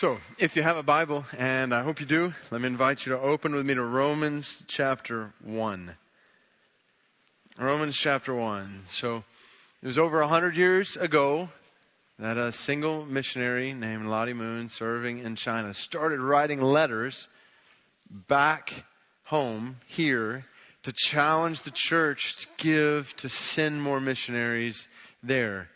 So, if you have a Bible, and I hope you do, let me invite you to open with me to Romans chapter 1. Romans chapter 1. So, it was over a hundred years ago that a single missionary named Lottie Moon, serving in China, started writing letters back home here to challenge the church to give, to send more missionaries there.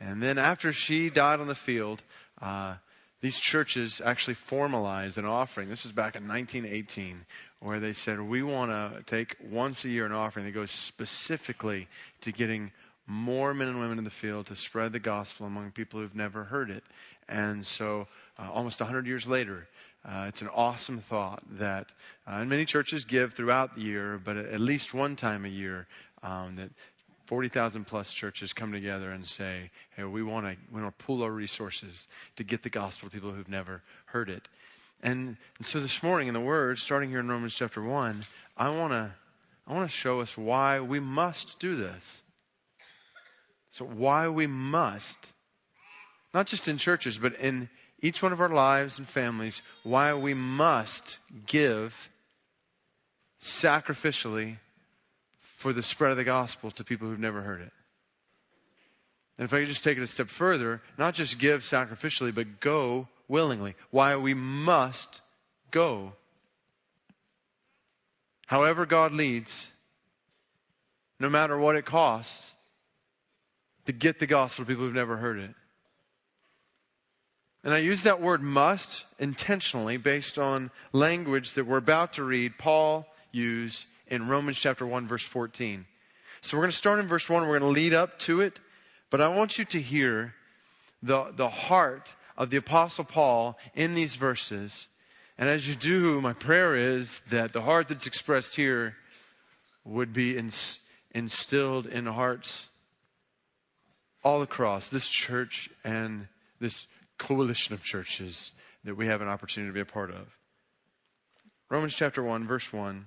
And then after she died on the field, uh, these churches actually formalized an offering. This was back in 1918, where they said, We want to take once a year an offering that goes specifically to getting more men and women in the field to spread the gospel among people who've never heard it. And so, uh, almost 100 years later, uh, it's an awesome thought that, uh, and many churches give throughout the year, but at least one time a year, um, that 40,000 plus churches come together and say, hey, we want to we want to pool our resources to get the gospel to people who've never heard it. And, and so this morning in the Word, starting here in Romans chapter 1, I want to I want to show us why we must do this. So why we must, not just in churches, but in each one of our lives and families, why we must give sacrificially for the spread of the gospel to people who've never heard it. And if I could just take it a step further, not just give sacrificially, but go willingly. Why we must go. However God leads, no matter what it costs, to get the gospel to people who've never heard it. And I use that word must intentionally based on language that we're about to read Paul use in Romans chapter 1 verse 14. So we're going to start in verse 1. We're going to lead up to it. But I want you to hear the, the heart of the apostle Paul in these verses. And as you do, my prayer is that the heart that's expressed here would be ins- instilled in hearts all across this church and this coalition of churches that we have an opportunity to be a part of. Romans chapter 1, verse 1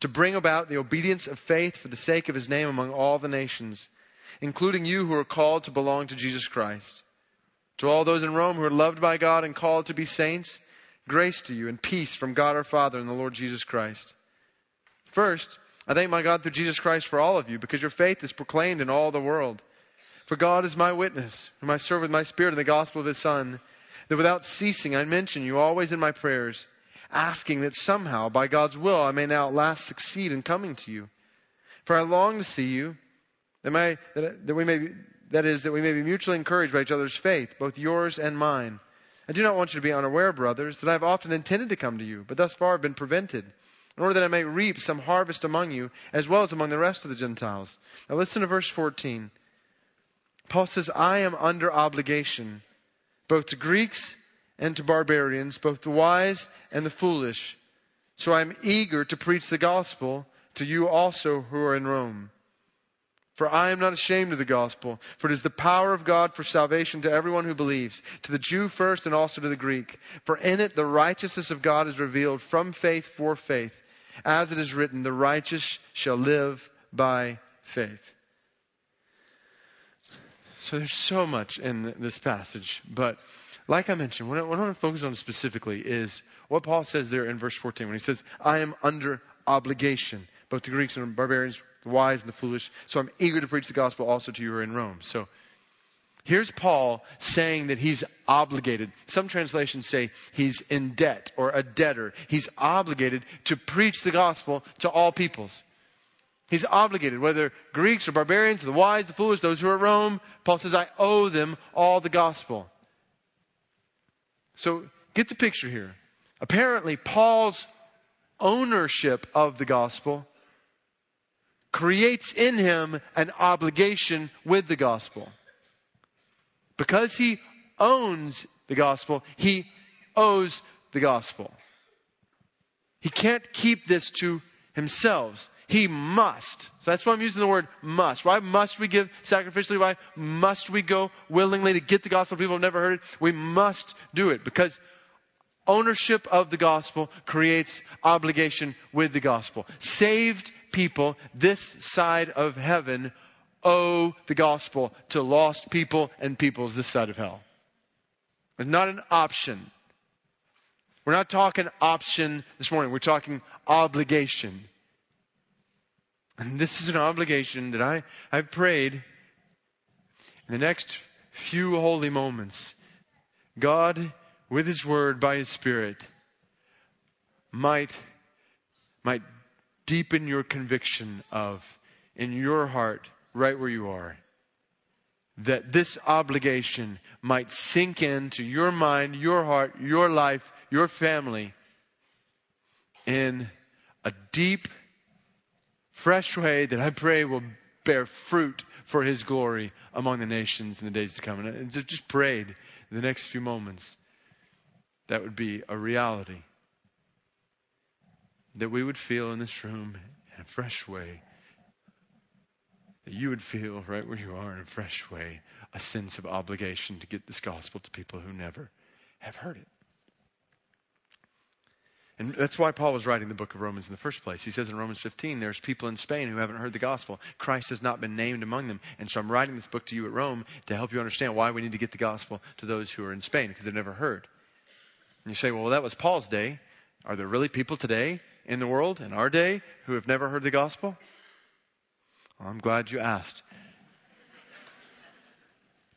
to bring about the obedience of faith for the sake of his name among all the nations, including you who are called to belong to Jesus Christ. To all those in Rome who are loved by God and called to be saints, grace to you and peace from God our Father and the Lord Jesus Christ. First, I thank my God through Jesus Christ for all of you, because your faith is proclaimed in all the world. For God is my witness, whom I serve with my spirit in the gospel of his Son, that without ceasing I mention you always in my prayers asking that somehow, by God's will, I may now at last succeed in coming to you. For I long to see you, that, my, that, that we may be, that is, that we may be mutually encouraged by each other's faith, both yours and mine. I do not want you to be unaware, brothers, that I have often intended to come to you, but thus far have been prevented, in order that I may reap some harvest among you, as well as among the rest of the Gentiles. Now listen to verse 14. Paul says, I am under obligation, both to Greeks and to barbarians, both the wise and the foolish. So I am eager to preach the gospel to you also who are in Rome. For I am not ashamed of the gospel, for it is the power of God for salvation to everyone who believes, to the Jew first and also to the Greek. For in it the righteousness of God is revealed from faith for faith. As it is written, the righteous shall live by faith. So there's so much in this passage, but like I mentioned, what I, what I want to focus on specifically is what Paul says there in verse 14 when he says, I am under obligation, both to Greeks and barbarians, the wise and the foolish. So I'm eager to preach the gospel also to you who are in Rome. So here's Paul saying that he's obligated. Some translations say he's in debt or a debtor. He's obligated to preach the gospel to all peoples. He's obligated, whether Greeks or barbarians, the wise, the foolish, those who are at Rome. Paul says, I owe them all the gospel. So get the picture here. Apparently, Paul's ownership of the gospel creates in him an obligation with the gospel. Because he owns the gospel, he owes the gospel. He can't keep this to himself. He must. So that's why I'm using the word must. Why must we give sacrificially? Why must we go willingly to get the gospel? People have never heard it. We must do it because ownership of the gospel creates obligation with the gospel. Saved people this side of heaven owe the gospel to lost people and peoples this side of hell. It's not an option. We're not talking option this morning. We're talking obligation. And this is an obligation that I, I've prayed in the next few holy moments. God, with His Word, by His Spirit, might, might deepen your conviction of, in your heart, right where you are, that this obligation might sink into your mind, your heart, your life, your family in a deep, fresh way that I pray will bear fruit for His glory among the nations in the days to come. And just prayed the next few moments that would be a reality that we would feel in this room in a fresh way. That you would feel right where you are in a fresh way a sense of obligation to get this gospel to people who never have heard it. And that's why Paul was writing the book of Romans in the first place. He says in Romans 15, there's people in Spain who haven't heard the gospel. Christ has not been named among them. And so I'm writing this book to you at Rome to help you understand why we need to get the gospel to those who are in Spain, because they've never heard. And you say, well, that was Paul's day. Are there really people today in the world, in our day, who have never heard the gospel? Well, I'm glad you asked.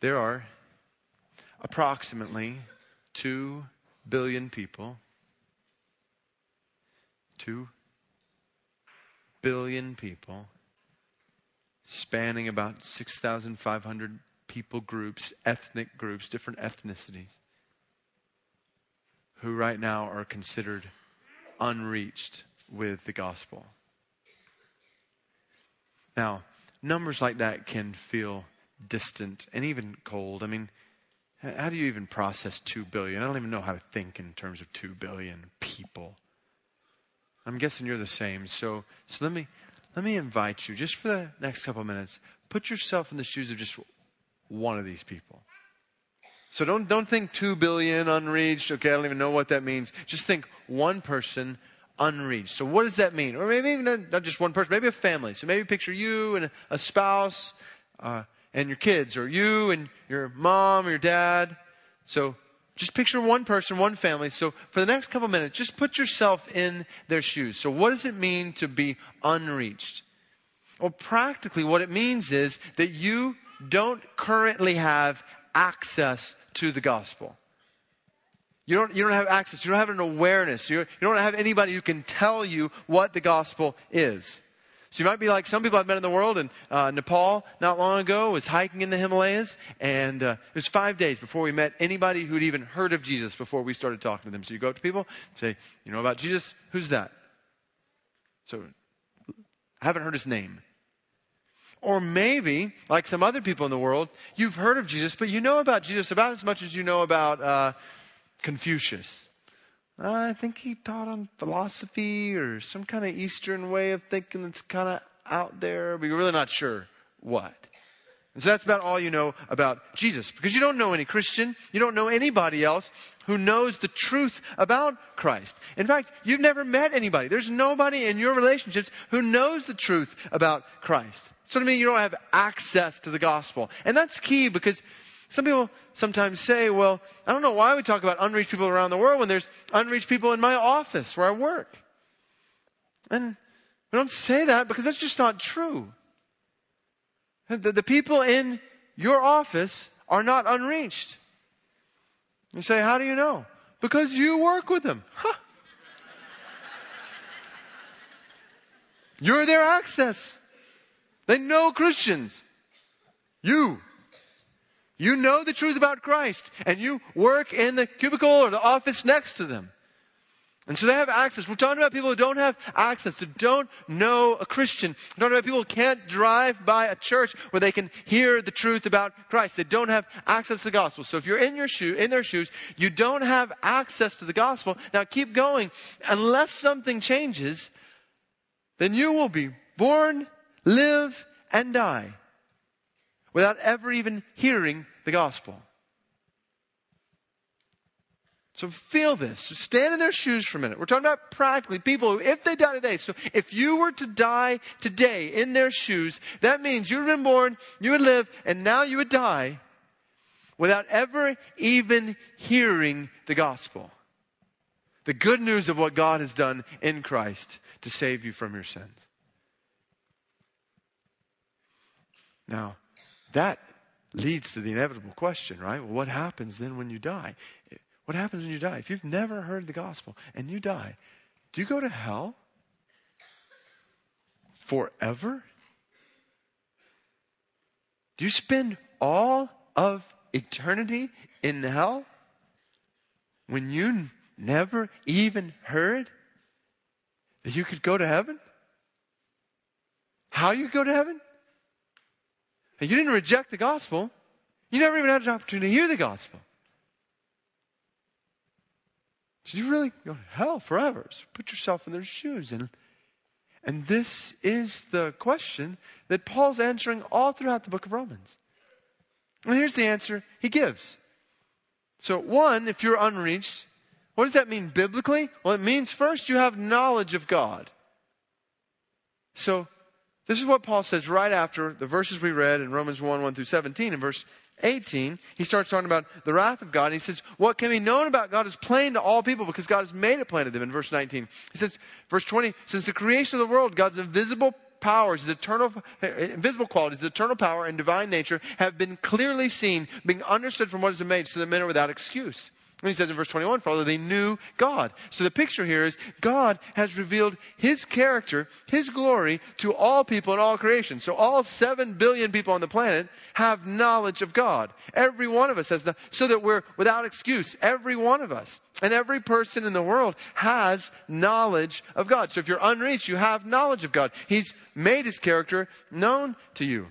There are approximately 2 billion people 2 billion people, spanning about 6,500 people groups, ethnic groups, different ethnicities, who right now are considered unreached with the gospel. Now, numbers like that can feel distant and even cold. I mean, how do you even process 2 billion? I don't even know how to think in terms of 2 billion people. I'm guessing you're the same. So, so let me, let me invite you just for the next couple minutes, put yourself in the shoes of just one of these people. So don't, don't think two billion unreached. Okay, I don't even know what that means. Just think one person unreached. So what does that mean? Or maybe even not just one person, maybe a family. So maybe picture you and a spouse, uh, and your kids, or you and your mom or your dad. So just picture one person, one family. So for the next couple minutes, just put yourself in their shoes. So what does it mean to be unreached? Well, practically what it means is that you don't currently have access to the gospel. You don't, you don't have access. You don't have an awareness. You, you don't have anybody who can tell you what the gospel is. So you might be like some people I've met in the world. In uh, Nepal, not long ago, was hiking in the Himalayas, and uh, it was five days before we met anybody who'd even heard of Jesus before we started talking to them. So you go up to people, and say, "You know about Jesus? Who's that?" So, I haven't heard his name. Or maybe, like some other people in the world, you've heard of Jesus, but you know about Jesus about as much as you know about uh, Confucius. Uh, I think he taught on philosophy or some kind of Eastern way of thinking that's kind of out there, but you're really not sure what. And so that's about all you know about Jesus. Because you don't know any Christian, you don't know anybody else who knows the truth about Christ. In fact, you've never met anybody. There's nobody in your relationships who knows the truth about Christ. So to me, you don't have access to the gospel. And that's key because some people sometimes say, well, I don't know why we talk about unreached people around the world when there's unreached people in my office where I work. And we don't say that because that's just not true. The, the people in your office are not unreached. You say, how do you know? Because you work with them. Huh. You're their access. They know Christians. You you know the truth about Christ and you work in the cubicle or the office next to them. And so they have access. We're talking about people who don't have access, who don't know a Christian. We're talking about people who can't drive by a church where they can hear the truth about Christ. They don't have access to the gospel. So if you're in your shoe, in their shoes, you don't have access to the gospel. Now keep going. Unless something changes, then you will be born, live, and die without ever even hearing the gospel. So feel this. Just stand in their shoes for a minute. We're talking about practically people who, if they die today, so if you were to die today in their shoes, that means you would have been born, you would live, and now you would die without ever even hearing the gospel. The good news of what God has done in Christ to save you from your sins. Now, that leads to the inevitable question, right? Well, what happens then when you die? What happens when you die? If you've never heard the gospel and you die, do you go to hell forever? Do you spend all of eternity in hell when you never even heard that you could go to heaven? How you go to heaven? You didn't reject the gospel. You never even had an opportunity to hear the gospel. So you really go to hell forever. So put yourself in their shoes. And, and this is the question that Paul's answering all throughout the book of Romans. And here's the answer he gives. So one, if you're unreached, what does that mean biblically? Well, it means first you have knowledge of God. So this is what Paul says right after the verses we read in Romans 1, 1 through 17. In verse 18, he starts talking about the wrath of God. And he says, What can be known about God is plain to all people because God has made it plain to them. In verse 19, he says, verse 20, since the creation of the world, God's invisible powers, his eternal, invisible qualities, his eternal power and divine nature have been clearly seen, being understood from what has been made, so that men are without excuse. And he says in verse 21, Father, they knew God. So the picture here is God has revealed His character, His glory to all people in all creation. So all seven billion people on the planet have knowledge of God. Every one of us has, the, so that we're without excuse. Every one of us. And every person in the world has knowledge of God. So if you're unreached, you have knowledge of God. He's made His character known to you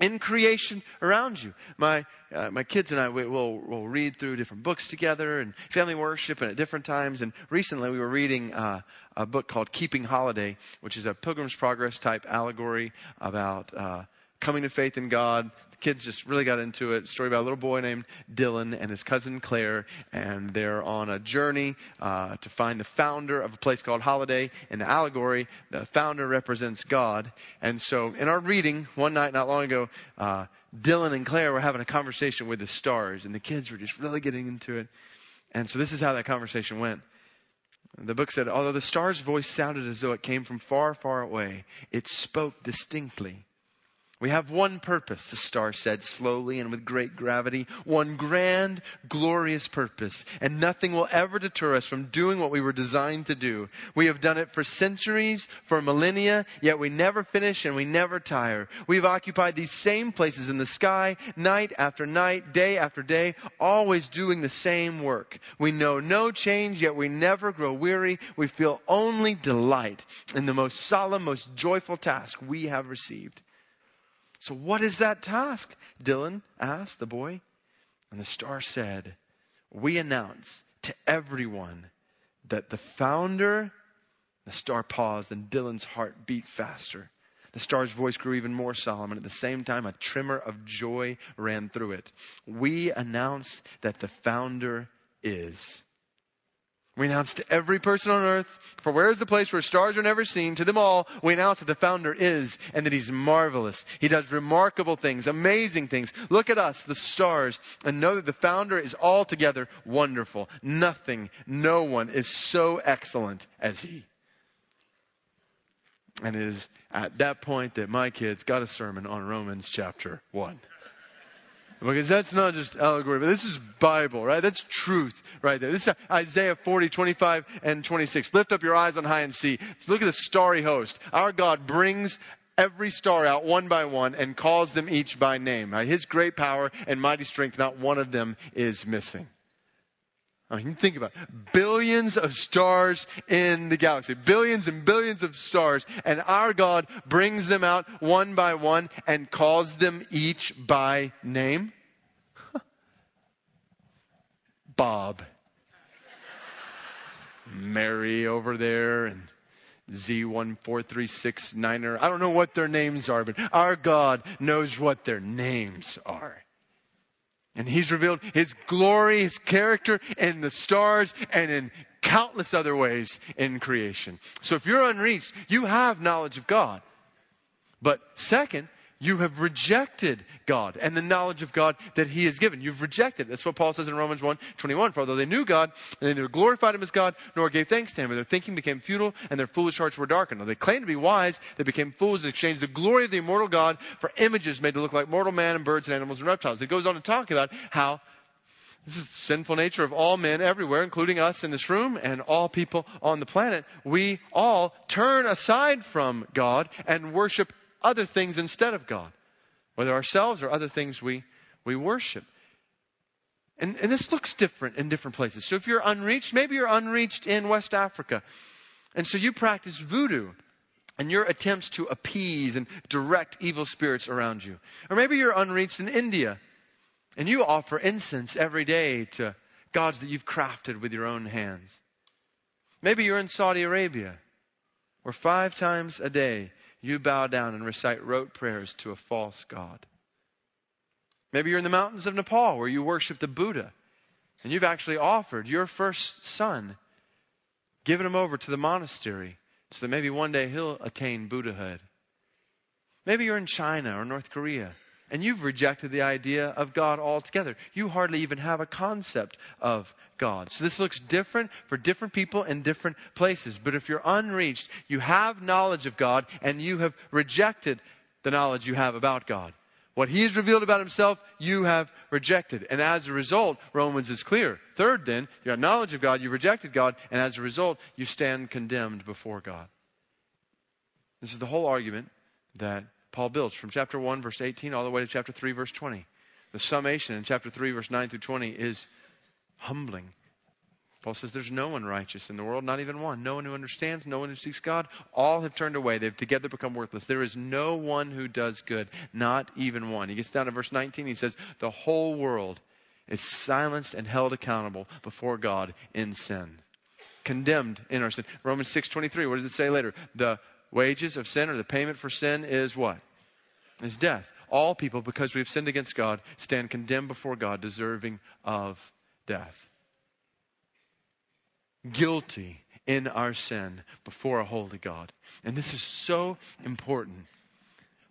in creation around you. My uh, my kids and I we, will will read through different books together and family worship and at different times. And recently we were reading uh, a book called Keeping Holiday, which is a Pilgrim's Progress type allegory about uh, coming to faith in God. The kids just really got into it. Story about a little boy named Dylan and his cousin Claire, and they're on a journey uh, to find the founder of a place called Holiday. In the allegory, the founder represents God. And so, in our reading one night not long ago, uh, Dylan and Claire were having a conversation with the stars, and the kids were just really getting into it. And so, this is how that conversation went. The book said, although the star's voice sounded as though it came from far, far away, it spoke distinctly we have one purpose, the star said slowly and with great gravity. One grand, glorious purpose. And nothing will ever deter us from doing what we were designed to do. We have done it for centuries, for millennia, yet we never finish and we never tire. We've occupied these same places in the sky, night after night, day after day, always doing the same work. We know no change, yet we never grow weary. We feel only delight in the most solemn, most joyful task we have received. So, what is that task? Dylan asked the boy. And the star said, We announce to everyone that the founder, the star paused and Dylan's heart beat faster. The star's voice grew even more solemn, and at the same time, a tremor of joy ran through it. We announce that the founder is. We announce to every person on earth, for where is the place where stars are never seen? To them all, we announce that the founder is and that he's marvelous. He does remarkable things, amazing things. Look at us, the stars, and know that the founder is altogether wonderful. Nothing, no one is so excellent as he. And it is at that point that my kids got a sermon on Romans chapter 1. Because that's not just allegory, but this is Bible, right? That's truth right there. This is Isaiah 40, 25, and 26. Lift up your eyes on high and see. Look at the starry host. Our God brings every star out one by one and calls them each by name. His great power and mighty strength, not one of them is missing. I mean, think about it. billions of stars in the galaxy, billions and billions of stars, and our God brings them out one by one and calls them each by name. Bob, Mary over there, and Z14369er. I don't know what their names are, but our God knows what their names are. And He's revealed His glory, His character in the stars and in countless other ways in creation. So if you're unreached, you have knowledge of God. But second, you have rejected God and the knowledge of God that He has given. You've rejected. That's what Paul says in Romans 1, 21. For although they knew God, and they neither glorified Him as God, nor gave thanks to Him, and their thinking became futile, and their foolish hearts were darkened. Though they claimed to be wise, they became fools and exchanged the glory of the immortal God for images made to look like mortal man and birds and animals and reptiles. It goes on to talk about how this is the sinful nature of all men everywhere, including us in this room and all people on the planet. We all turn aside from God and worship other things instead of God, whether ourselves or other things we, we worship. And, and this looks different in different places. So if you're unreached, maybe you're unreached in West Africa. And so you practice voodoo and your attempts to appease and direct evil spirits around you. Or maybe you're unreached in India and you offer incense every day to gods that you've crafted with your own hands. Maybe you're in Saudi Arabia where five times a day you bow down and recite rote prayers to a false God. Maybe you're in the mountains of Nepal where you worship the Buddha and you've actually offered your first son, given him over to the monastery so that maybe one day he'll attain Buddhahood. Maybe you're in China or North Korea and you've rejected the idea of God altogether. You hardly even have a concept of God. So this looks different for different people in different places. But if you're unreached, you have knowledge of God and you have rejected the knowledge you have about God. What He has revealed about Himself, you have rejected. And as a result, Romans is clear. Third then, you have knowledge of God, you rejected God, and as a result, you stand condemned before God. This is the whole argument that Paul builds from chapter 1, verse 18, all the way to chapter 3, verse 20. The summation in chapter 3, verse 9 through 20 is humbling. Paul says there's no one righteous in the world, not even one. No one who understands, no one who seeks God. All have turned away. They've together become worthless. There is no one who does good, not even one. He gets down to verse 19. He says, the whole world is silenced and held accountable before God in sin. Condemned in our sin. Romans 6.23, what does it say later? The wages of sin or the payment for sin is what? Is death. All people, because we have sinned against God, stand condemned before God, deserving of death. Guilty in our sin before a holy God. And this is so important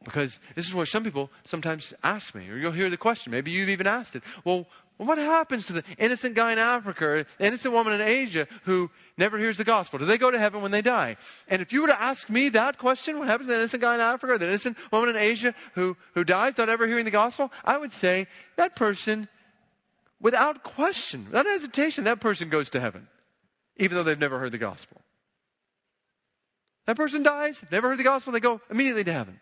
because this is where some people sometimes ask me, or you'll hear the question. Maybe you've even asked it. Well, well, what happens to the innocent guy in Africa the innocent woman in Asia who never hears the gospel? Do they go to heaven when they die? And if you were to ask me that question, what happens to the innocent guy in Africa the innocent woman in Asia who, who dies without ever hearing the gospel? I would say that person, without question, without hesitation, that person goes to heaven, even though they've never heard the gospel. That person dies, never heard the gospel, they go immediately to heaven.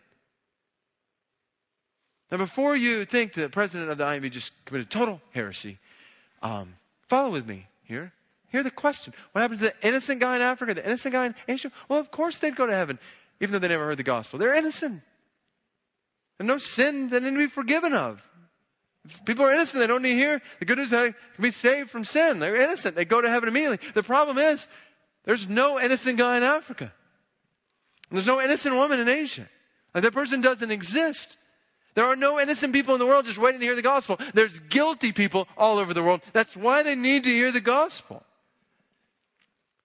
Now, before you think the president of the IMB just committed total heresy, um, follow with me here. Hear the question. What happens to the innocent guy in Africa, the innocent guy in Asia? Well, of course they'd go to heaven, even though they never heard the gospel. They're innocent. There's no sin that need to be forgiven of. If people are innocent, they don't need to hear the good news that they can be saved from sin. They're innocent. They go to heaven immediately. The problem is, there's no innocent guy in Africa. There's no innocent woman in Asia. That person doesn't exist. There are no innocent people in the world just waiting to hear the gospel. There's guilty people all over the world. That's why they need to hear the gospel.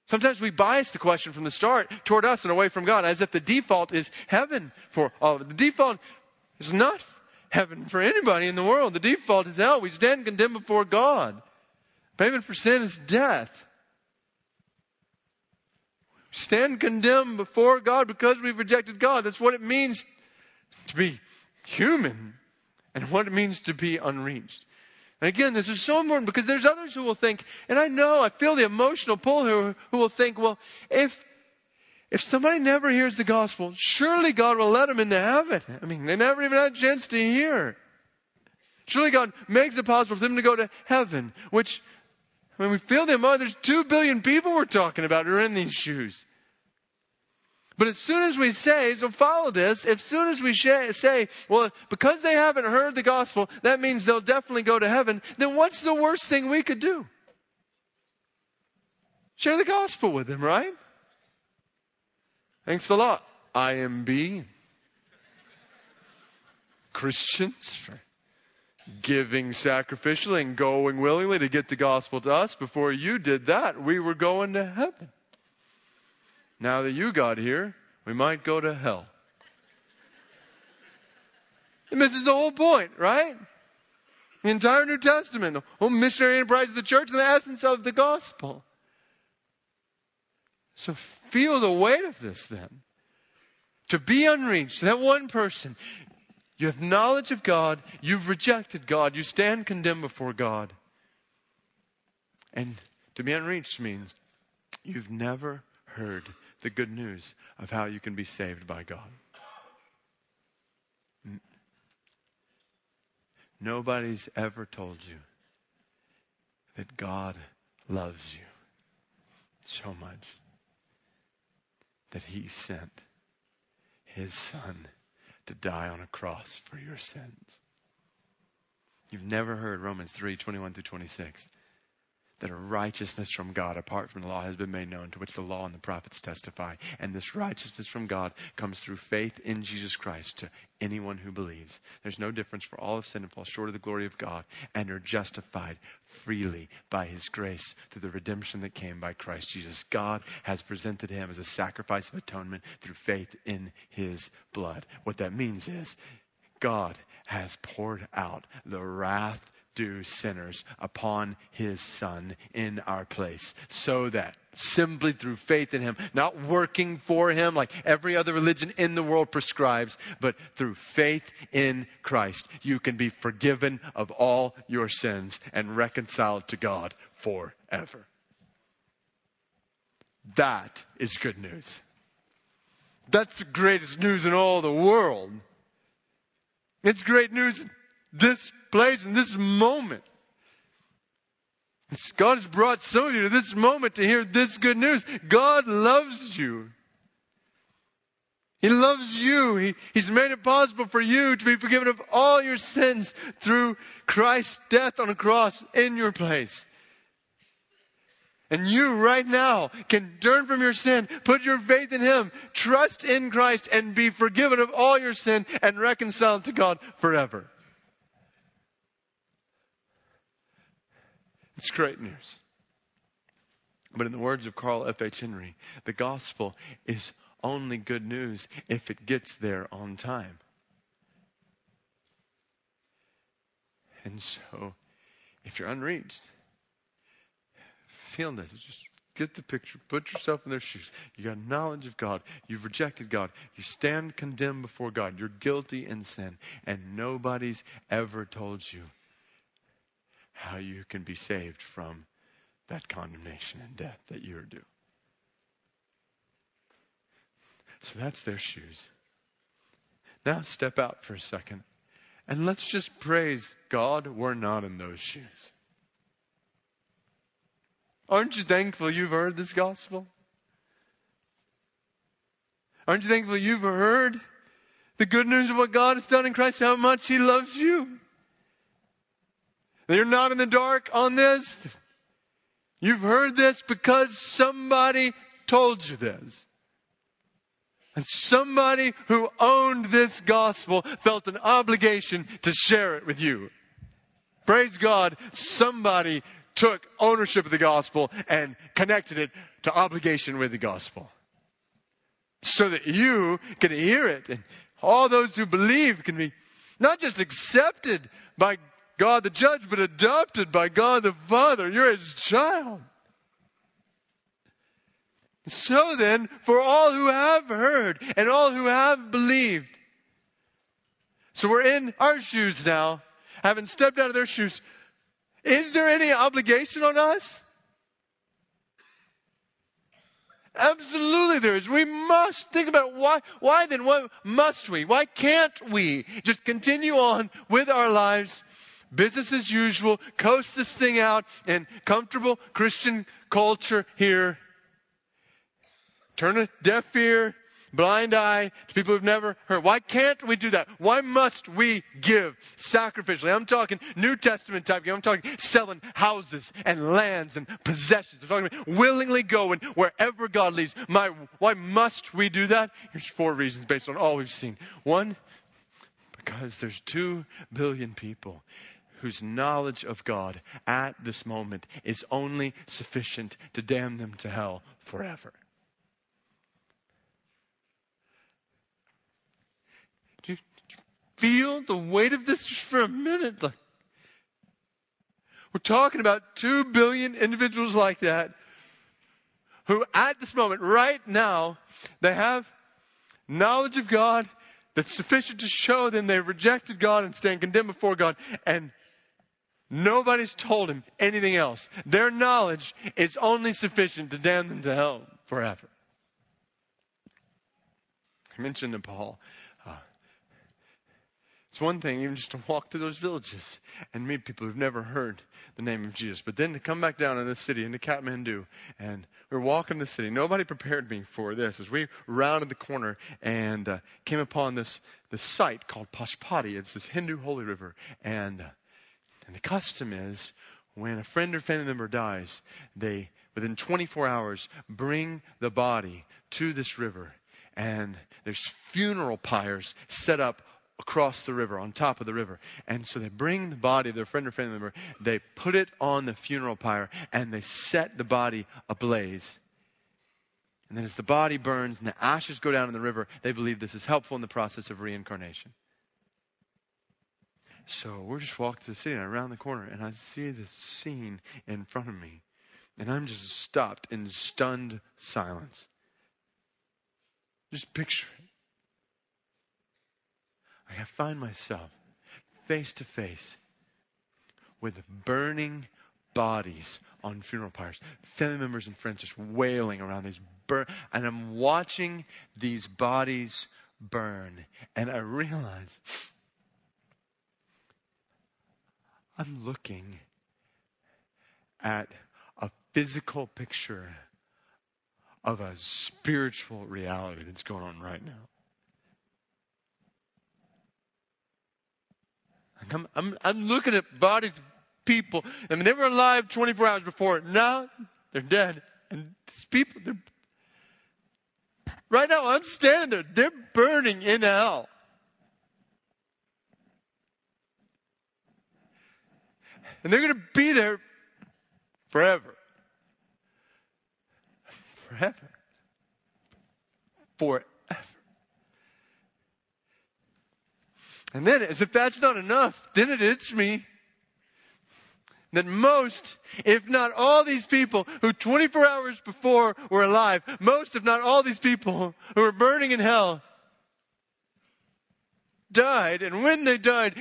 Sometimes we bias the question from the start toward us and away from God as if the default is heaven for all. The default is not heaven for anybody in the world. The default is hell. We stand condemned before God. Payment for sin is death. stand condemned before God because we've rejected God. That's what it means to be human and what it means to be unreached. And again, this is so important because there's others who will think, and I know, I feel the emotional pull who, who will think, well, if, if somebody never hears the gospel, surely God will let them into heaven. I mean, they never even had a chance to hear. Surely God makes it possible for them to go to heaven, which I mean, we feel the emotion. There's two billion people we're talking about who are in these shoes. But as soon as we say, so follow this, as soon as we say, well, because they haven't heard the gospel, that means they'll definitely go to heaven, then what's the worst thing we could do? Share the gospel with them, right? Thanks a lot, IMB. Christians for giving sacrificially and going willingly to get the gospel to us. Before you did that, we were going to heaven. Now that you got here, we might go to hell. And this is the whole point, right? The entire New Testament, the whole missionary enterprise of the church, and the essence of the gospel. So feel the weight of this then. To be unreached, that one person, you have knowledge of God, you've rejected God, you stand condemned before God. And to be unreached means you've never heard the good news of how you can be saved by God. Nobody's ever told you that God loves you so much that he sent his son to die on a cross for your sins. You've never heard Romans 3 21 through 26 that a righteousness from God apart from the law has been made known, to which the law and the prophets testify. And this righteousness from God comes through faith in Jesus Christ to anyone who believes. There's no difference for all of sin and fall short of the glory of God and are justified freely by his grace through the redemption that came by Christ Jesus. God has presented him as a sacrifice of atonement through faith in his blood. What that means is God has poured out the wrath due sinners upon his son in our place so that simply through faith in him, not working for him like every other religion in the world prescribes, but through faith in Christ, you can be forgiven of all your sins and reconciled to God forever. That is good news. That's the greatest news in all the world. It's great news this place in this moment. God has brought some of you to this moment to hear this good news. God loves you. He loves you. He, he's made it possible for you to be forgiven of all your sins through Christ's death on a cross in your place. And you right now can turn from your sin, put your faith in Him, trust in Christ, and be forgiven of all your sin and reconciled to God forever. It's great news. But in the words of Carl F.H. Henry, the gospel is only good news if it gets there on time. And so, if you're unreached, feel this. Just get the picture. Put yourself in their shoes. You got knowledge of God. You've rejected God. You stand condemned before God. You're guilty in sin. And nobody's ever told you how you can be saved from that condemnation and death that you're due. So that's their shoes. Now step out for a second and let's just praise God we're not in those shoes. Aren't you thankful you've heard this gospel? Aren't you thankful you've heard the good news of what God has done in Christ, how much He loves you? You're not in the dark on this. You've heard this because somebody told you this. And somebody who owned this gospel felt an obligation to share it with you. Praise God, somebody took ownership of the gospel and connected it to obligation with the gospel. So that you can hear it and all those who believe can be not just accepted by God the judge, but adopted by God the Father. You're his child. So then, for all who have heard and all who have believed. So we're in our shoes now, having stepped out of their shoes. Is there any obligation on us? Absolutely there is. We must think about why, why then, why must we? Why can't we just continue on with our lives business as usual, coast this thing out in comfortable Christian culture here. Turn a deaf ear, blind eye to people who've never heard. Why can't we do that? Why must we give sacrificially? I'm talking New Testament type. I'm talking selling houses and lands and possessions. I'm talking willingly going wherever God leads. My, why must we do that? Here's four reasons based on all we've seen. One, because there's two billion people whose knowledge of God at this moment is only sufficient to damn them to hell forever. Do you, do you feel the weight of this just for a minute? Like, we're talking about two billion individuals like that who at this moment, right now, they have knowledge of God that's sufficient to show them they rejected God and stand condemned before God. And nobody's told them anything else. Their knowledge is only sufficient to damn them to hell forever. I mentioned to Paul, uh, it's one thing even just to walk through those villages and meet people who've never heard the name of Jesus. But then to come back down in the city, into Kathmandu, and we're walking the city. Nobody prepared me for this. As we rounded the corner and uh, came upon this this site called Pashupati, it's this Hindu holy river, and uh, and the custom is when a friend or family member dies, they within 24 hours bring the body to this river, and there's funeral pyres set up across the river, on top of the river. And so they bring the body of their friend or family member, they put it on the funeral pyre, and they set the body ablaze. And then as the body burns and the ashes go down in the river, they believe this is helpful in the process of reincarnation. So we're just walking to the city and around the corner, and I see this scene in front of me. And I'm just stopped in stunned silence. Just picture it. I find myself face to face with burning bodies on funeral pyres, family members and friends just wailing around these burn, and I'm watching these bodies burn, and I realize I'm looking at a physical picture of a spiritual reality that's going on right now. I'm, I'm, I'm looking at bodies people. I mean, they were alive 24 hours before. Now they're dead. And these people, right now I'm standing there. They're burning in hell. And they're going to be there forever. Forever. Forever. And then, as if that's not enough, then it hits me that most, if not all these people who 24 hours before were alive, most, if not all these people who were burning in hell, died. And when they died,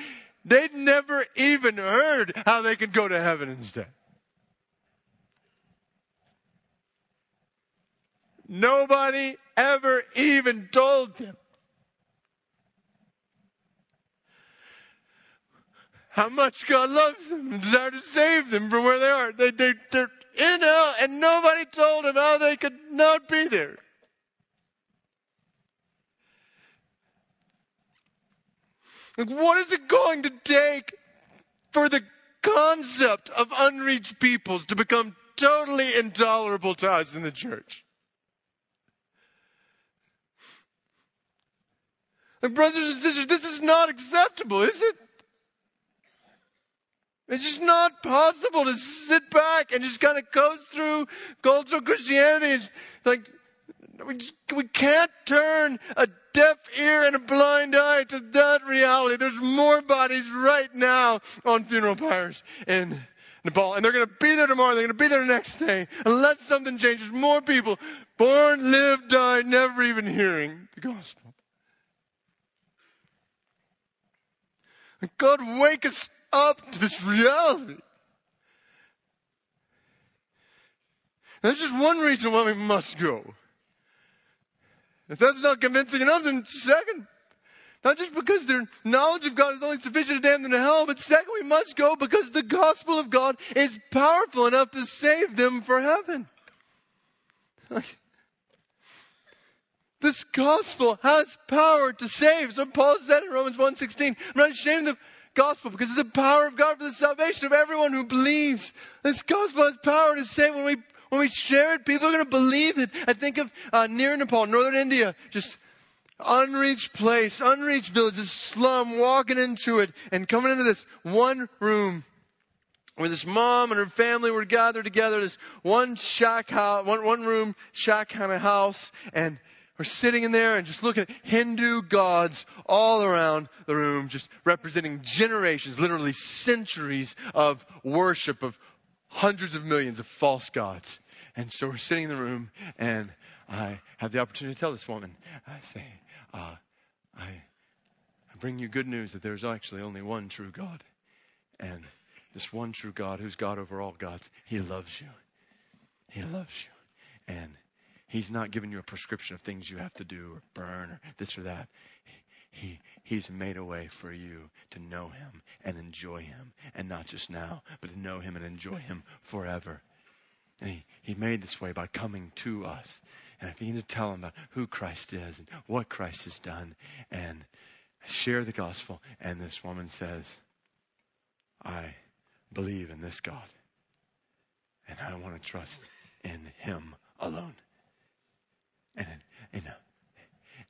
they'd never even heard how they could go to heaven instead. Nobody ever even told them. how much God loves them and desires to save them from where they are. They, they, they're in hell and nobody told them how they could not be there. Like, what is it going to take for the concept of unreached peoples to become totally intolerable to us in the church? Like, brothers and sisters, this is not acceptable, is it? It's just not possible to sit back and just kind of coast through cultural Christianity. It's like, we, we can't turn a deaf ear and a blind eye to that reality. There's more bodies right now on funeral pyres in Nepal. And they're going to be there tomorrow. They're going to be there the next day. Unless something changes, more people born, live, die, never even hearing the gospel. God, wake us up to this reality. There's just one reason why we must go. If that's not convincing enough, then second, Not just because their knowledge of God is only sufficient to damn them to hell, but second, we must go because the gospel of God is powerful enough to save them for heaven. This gospel has power to save. So Paul said in Romans 1.16, I'm not ashamed of the gospel because it's the power of God for the salvation of everyone who believes. This gospel has power to save. When we, when we share it, people are going to believe it. I think of uh, near Nepal, northern India, just unreached place, unreached village, this slum, walking into it and coming into this one room where this mom and her family were gathered together, this one shack house, one, one room shack kind of house, and we're sitting in there and just looking at Hindu gods all around the room, just representing generations, literally centuries of worship of hundreds of millions of false gods. And so we're sitting in the room and I have the opportunity to tell this woman, I say, uh, I, I bring you good news that there's actually only one true God. And this one true God, who's God over all gods, He loves you. He loves you. And He's not giving you a prescription of things you have to do or burn or this or that. He, he's made a way for you to know Him and enjoy Him. And not just now, but to know Him and enjoy Him forever. And he, he made this way by coming to us. And I begin to tell him about who Christ is and what Christ has done and share the gospel. And this woman says, I believe in this God. And I want to trust in Him alone. And in,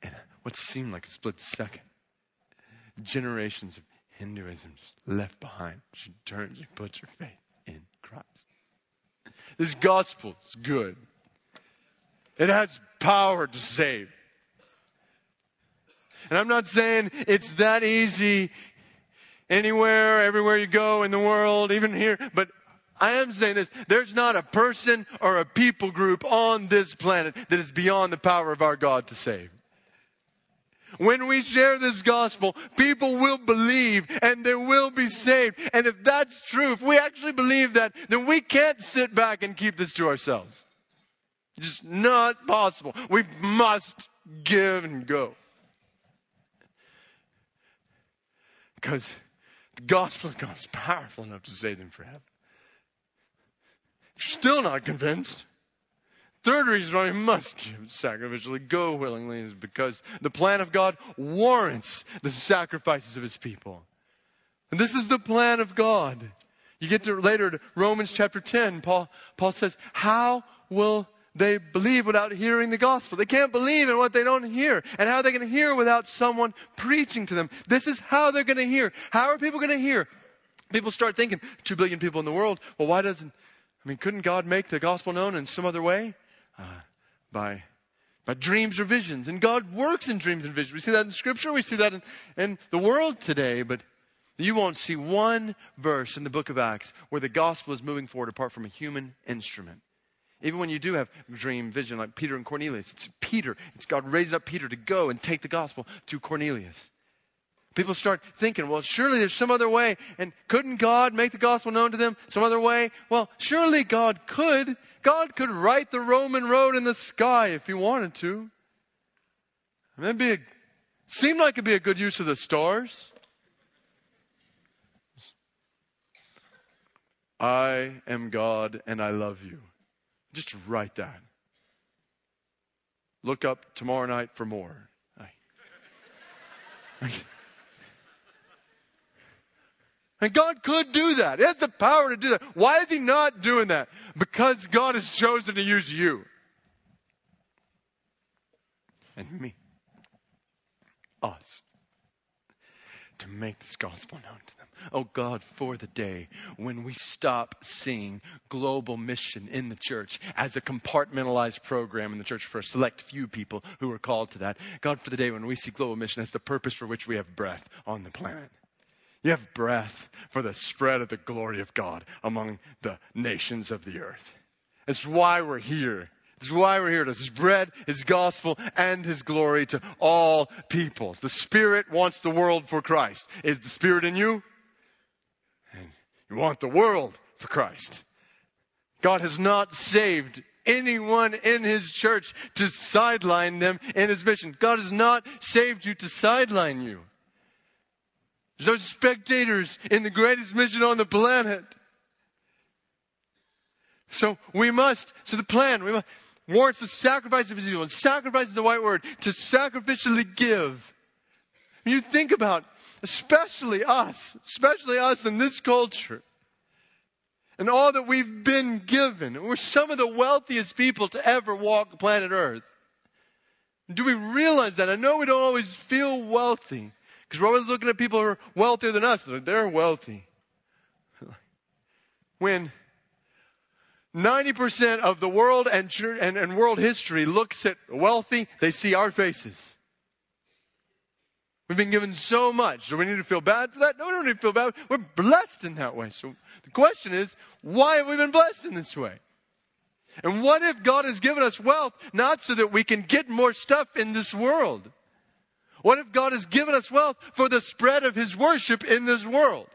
in, what seemed like a split second, generations of Hinduism just left behind. She turns and puts her faith in Christ. This gospel is good. It has power to save. And I'm not saying it's that easy anywhere, everywhere you go in the world, even here, but I am saying this. There's not a person or a people group on this planet that is beyond the power of our God to save. When we share this gospel, people will believe and they will be saved. And if that's true, if we actually believe that, then we can't sit back and keep this to ourselves. It's just not possible. We must give and go. Because the gospel of God is powerful enough to save them forever. Still not convinced. Third reason why we must give sacrificially, go willingly, is because the plan of God warrants the sacrifices of His people. And this is the plan of God. You get to later to Romans chapter 10, Paul, Paul says, how will they believe without hearing the gospel? They can't believe in what they don't hear. And how are they going to hear without someone preaching to them? This is how they're going to hear. How are people going to hear? People start thinking, two billion people in the world, well, why doesn't, I mean, couldn't God make the gospel known in some other way? Uh, by by dreams or visions. And God works in dreams and visions. We see that in Scripture. We see that in, in the world today. But you won't see one verse in the book of Acts where the gospel is moving forward apart from a human instrument. Even when you do have dream, vision, like Peter and Cornelius, it's Peter. It's God raising up Peter to go and take the gospel to Cornelius. People start thinking, well, surely there's some other way. And couldn't God make the gospel known to them some other way? Well, surely God could. God could write the Roman road in the sky if he wanted to. And that'd be a, seem like it'd be a good use of the stars. I am God and I love you. Just write that. Look up tomorrow night for more. And God could do that. He has the power to do that. Why is He not doing that? Because God has chosen to use you. And me. Us. To make this gospel known to them. Oh God, for the day when we stop seeing global mission in the church as a compartmentalized program in the church for a select few people who are called to that. God, for the day when we see global mission as the purpose for which we have breath on the planet. You have breath for the spread of the glory of God among the nations of the earth. It's why we're here. It's why we're here to spread His gospel and His glory to all peoples. The Spirit wants the world for Christ. Is the Spirit in you? And you want the world for Christ. God has not saved anyone in his church to sideline them in his mission. God has not saved you to sideline you. There's no spectators in the greatest mission on the planet. So we must, so the plan, we must, warrants the sacrifice of Israel. And sacrifice is the right word, to sacrificially give. You think about, especially us, especially us in this culture, and all that we've been given. We're some of the wealthiest people to ever walk planet Earth. Do we realize that? I know we don't always feel wealthy because we're always looking at people who are wealthier than us. They're wealthy. When 90% of the world and, and, and world history looks at wealthy, they see our faces. We've been given so much. Do we need to feel bad for that? No, we don't need to feel bad. We're blessed in that way. So the question is, why have we been blessed in this way? And what if God has given us wealth not so that we can get more stuff in this world? What if God has given us wealth for the spread of His worship in this world?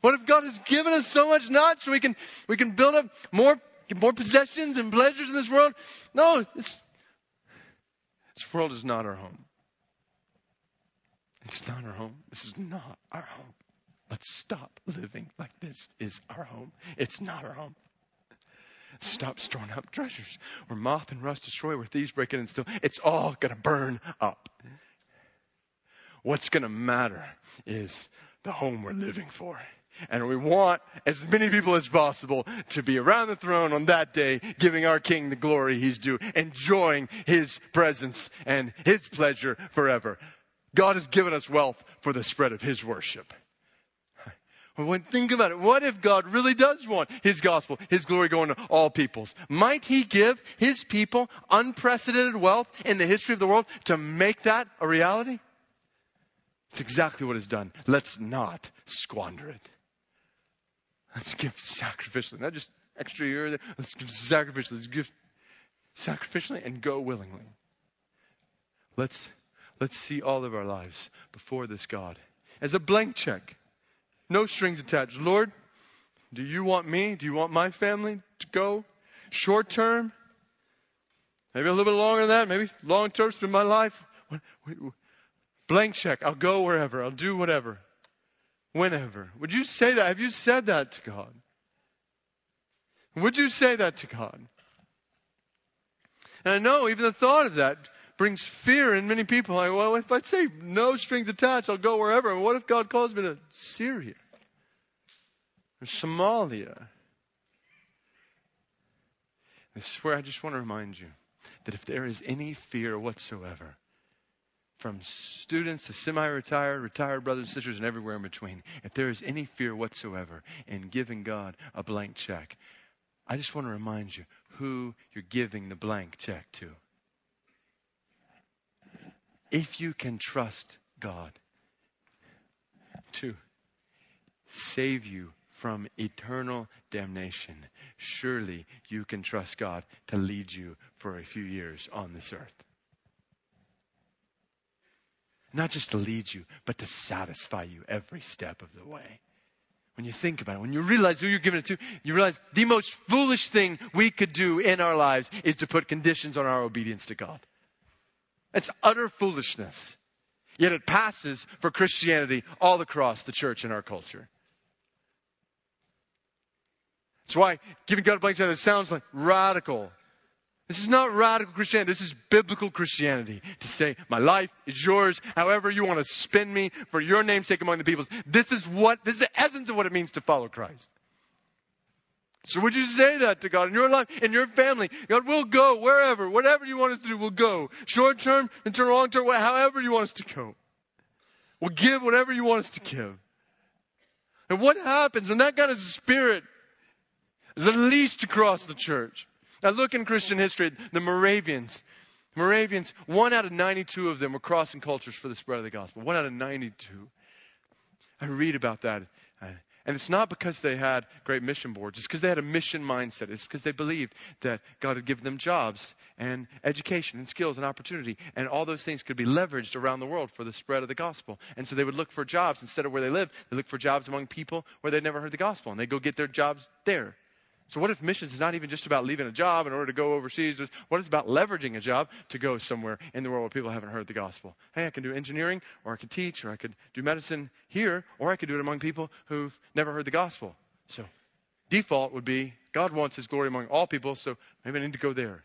What if God has given us so much not so we can, we can build up more, more possessions and pleasures in this world? No, this world is not our home. It's not our home. This is not our home. Let's stop living like this is our home. It's not our home. Stop storing up treasures where moth and rust destroy, where thieves break in and steal. It's all going to burn up. What's going to matter is the home we're living for. And we want as many people as possible to be around the throne on that day, giving our King the glory he's due, enjoying his presence and his pleasure forever. God has given us wealth for the spread of his worship. When think about it, what if God really does want His gospel, His glory going to all peoples? Might He give His people unprecedented wealth in the history of the world to make that a reality? It's exactly what is done. Let's not squander it. Let's give sacrificially, not just extra year. Let's give sacrificially. Let's give sacrificially and go willingly. Let's let's see all of our lives before this God as a blank check. No strings attached. Lord, do you want me? Do you want my family to go? Short term? Maybe a little bit longer than that. Maybe long term, spend my life. Blank check. I'll go wherever. I'll do whatever. Whenever. Would you say that? Have you said that to God? Would you say that to God? And I know even the thought of that brings fear in many people. Like, well, if I say no strings attached, I'll go wherever. And what if God calls me to Syria or Somalia? This is where I just want to remind you that if there is any fear whatsoever, from students to semi-retired, retired brothers and sisters, and everywhere in between, if there is any fear whatsoever in giving God a blank check, I just want to remind you who you're giving the blank check to if you can trust God to save you from eternal damnation, surely you can trust God to lead you for a few years on this earth. Not just to lead you, but to satisfy you every step of the way. When you think about it, when you realize who you're giving it to, you realize the most foolish thing we could do in our lives is to put conditions on our obedience to God. It's utter foolishness. Yet it passes for Christianity all across the church in our culture. That's why giving God a blank check sounds like radical. This is not radical Christianity. This is biblical Christianity. To say, my life is yours, however you want to spin me for your name's sake among the peoples. This is what, this is the essence of what it means to follow Christ. So would you say that to God in your life, in your family? God, we'll go wherever, whatever you want us to do, we'll go. Short term, into long term, however you want us to go. We'll give whatever you want us to give. And what happens when that kind of spirit is unleashed across the church? Now look in Christian history, the Moravians. Moravians, one out of 92 of them were crossing cultures for the spread of the gospel. One out of 92. I read about that and it's not because they had great mission boards. It's because they had a mission mindset. It's because they believed that God had given them jobs and education and skills and opportunity. And all those things could be leveraged around the world for the spread of the gospel. And so they would look for jobs instead of where they lived. They look for jobs among people where they'd never heard the gospel. And they'd go get their jobs there. So what if missions is not even just about leaving a job in order to go overseas? What is about leveraging a job to go somewhere in the world where people haven't heard the gospel? Hey, I can do engineering, or I could teach, or I could do medicine here, or I could do it among people who've never heard the gospel. So default would be God wants his glory among all people, so maybe I need to go there.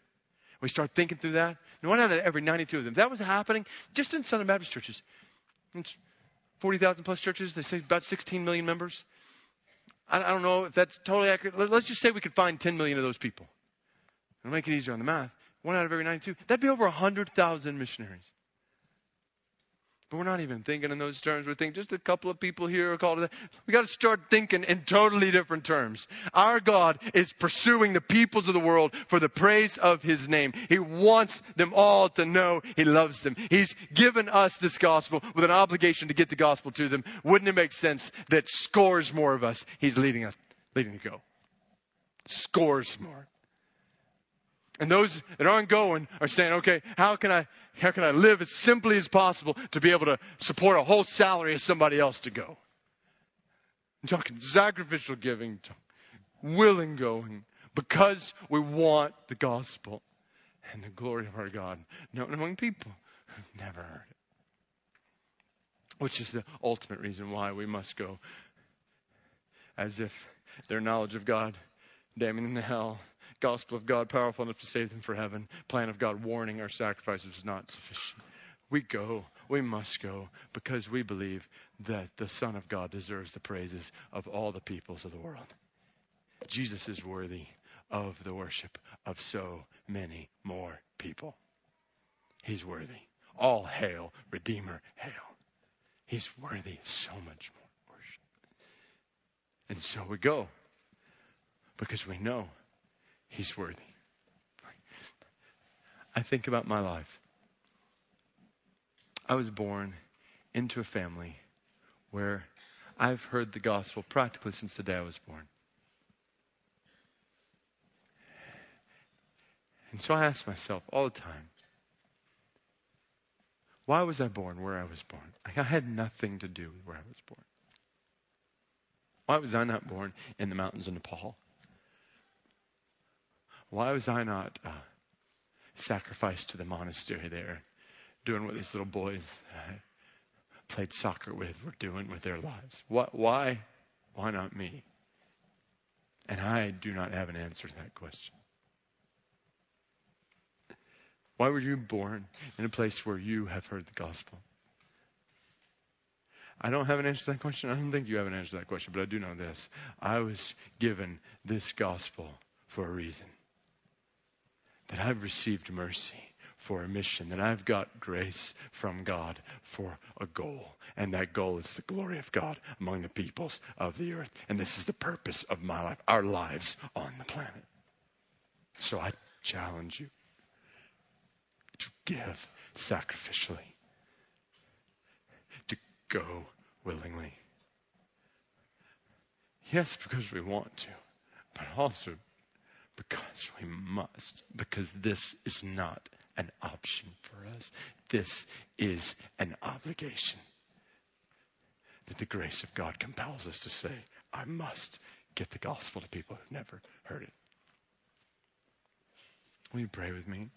We start thinking through that. And one out of every 92 of them. That was happening just in Southern Baptist churches. It's 40,000 plus churches. They say about 16 million members. I, I don't know if that's totally accurate. Let, us just say we could find 10 million of those people. It'll make it easier on the math. One out of every 92. That'd be over 100,000 missionaries. But we're not even thinking in those terms. We're thinking just a couple of people here are called to that. We got to start thinking in totally different terms. Our God is pursuing the peoples of the world for the praise of His name. He wants them all to know He loves them. He's given us this gospel with an obligation to get the gospel to them. Wouldn't it make sense that scores more of us He's leading us, leading to go? Scores more. And those that aren't going are saying, okay, how can I, how can I live as simply as possible to be able to support a whole salary of somebody else to go? I'm talking sacrificial giving, willing going, because we want the gospel and the glory of our God known among people who've never heard it. Which is the ultimate reason why we must go. As if their knowledge of God damning them to hell gospel of God powerful enough to save them for heaven, plan of God warning our sacrifices is not sufficient. We go, we must go, because we believe that the Son of God deserves the praises of all the peoples of the world. Jesus is worthy of the worship of so many more people. He's worthy. All hail, Redeemer, hail. He's worthy of so much more worship. And so we go because we know He's worthy. I think about my life. I was born into a family where I've heard the gospel practically since the day I was born. And so I ask myself all the time, why was I born where I was born? I had nothing to do with where I was born. Why was I not born in the mountains of Nepal? Why was I not uh, sacrificed to the monastery there, doing what these little boys I played soccer with were doing with their lives? Why? Why not me? And I do not have an answer to that question. Why were you born in a place where you have heard the gospel? I don't have an answer to that question. I don't think you have an answer to that question, but I do know this. I was given this gospel for a reason that I've received mercy for a mission, that I've got grace from God for a goal. And that goal is the glory of God among the peoples of the earth. And this is the purpose of my life, our lives on the planet. So I challenge you to give sacrificially, to go willingly. Yes, because we want to, but also because we must, because this is not an option for us. This is an obligation that the grace of God compels us to say, I must get the gospel to people who've never heard it. Will you pray with me?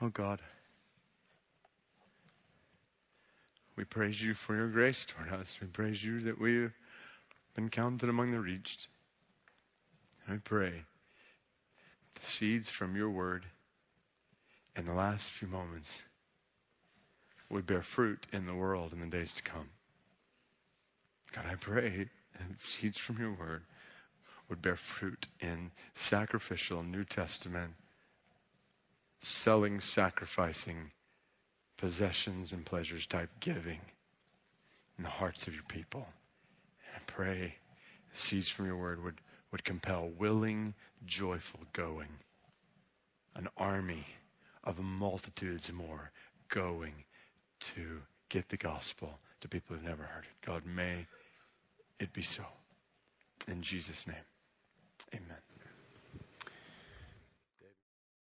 Oh God. We praise you for your grace toward us. We praise you that we have been counted among the reached. And we pray the seeds from your word in the last few moments would bear fruit in the world in the days to come. God, I pray that seeds from your word would bear fruit in sacrificial New Testament, selling, sacrificing possessions and pleasures type giving in the hearts of your people. And I pray the seeds from your word would, would compel willing, joyful going. An army of multitudes more going to get the gospel to people who've never heard it. God, may it be so. In Jesus' name, amen.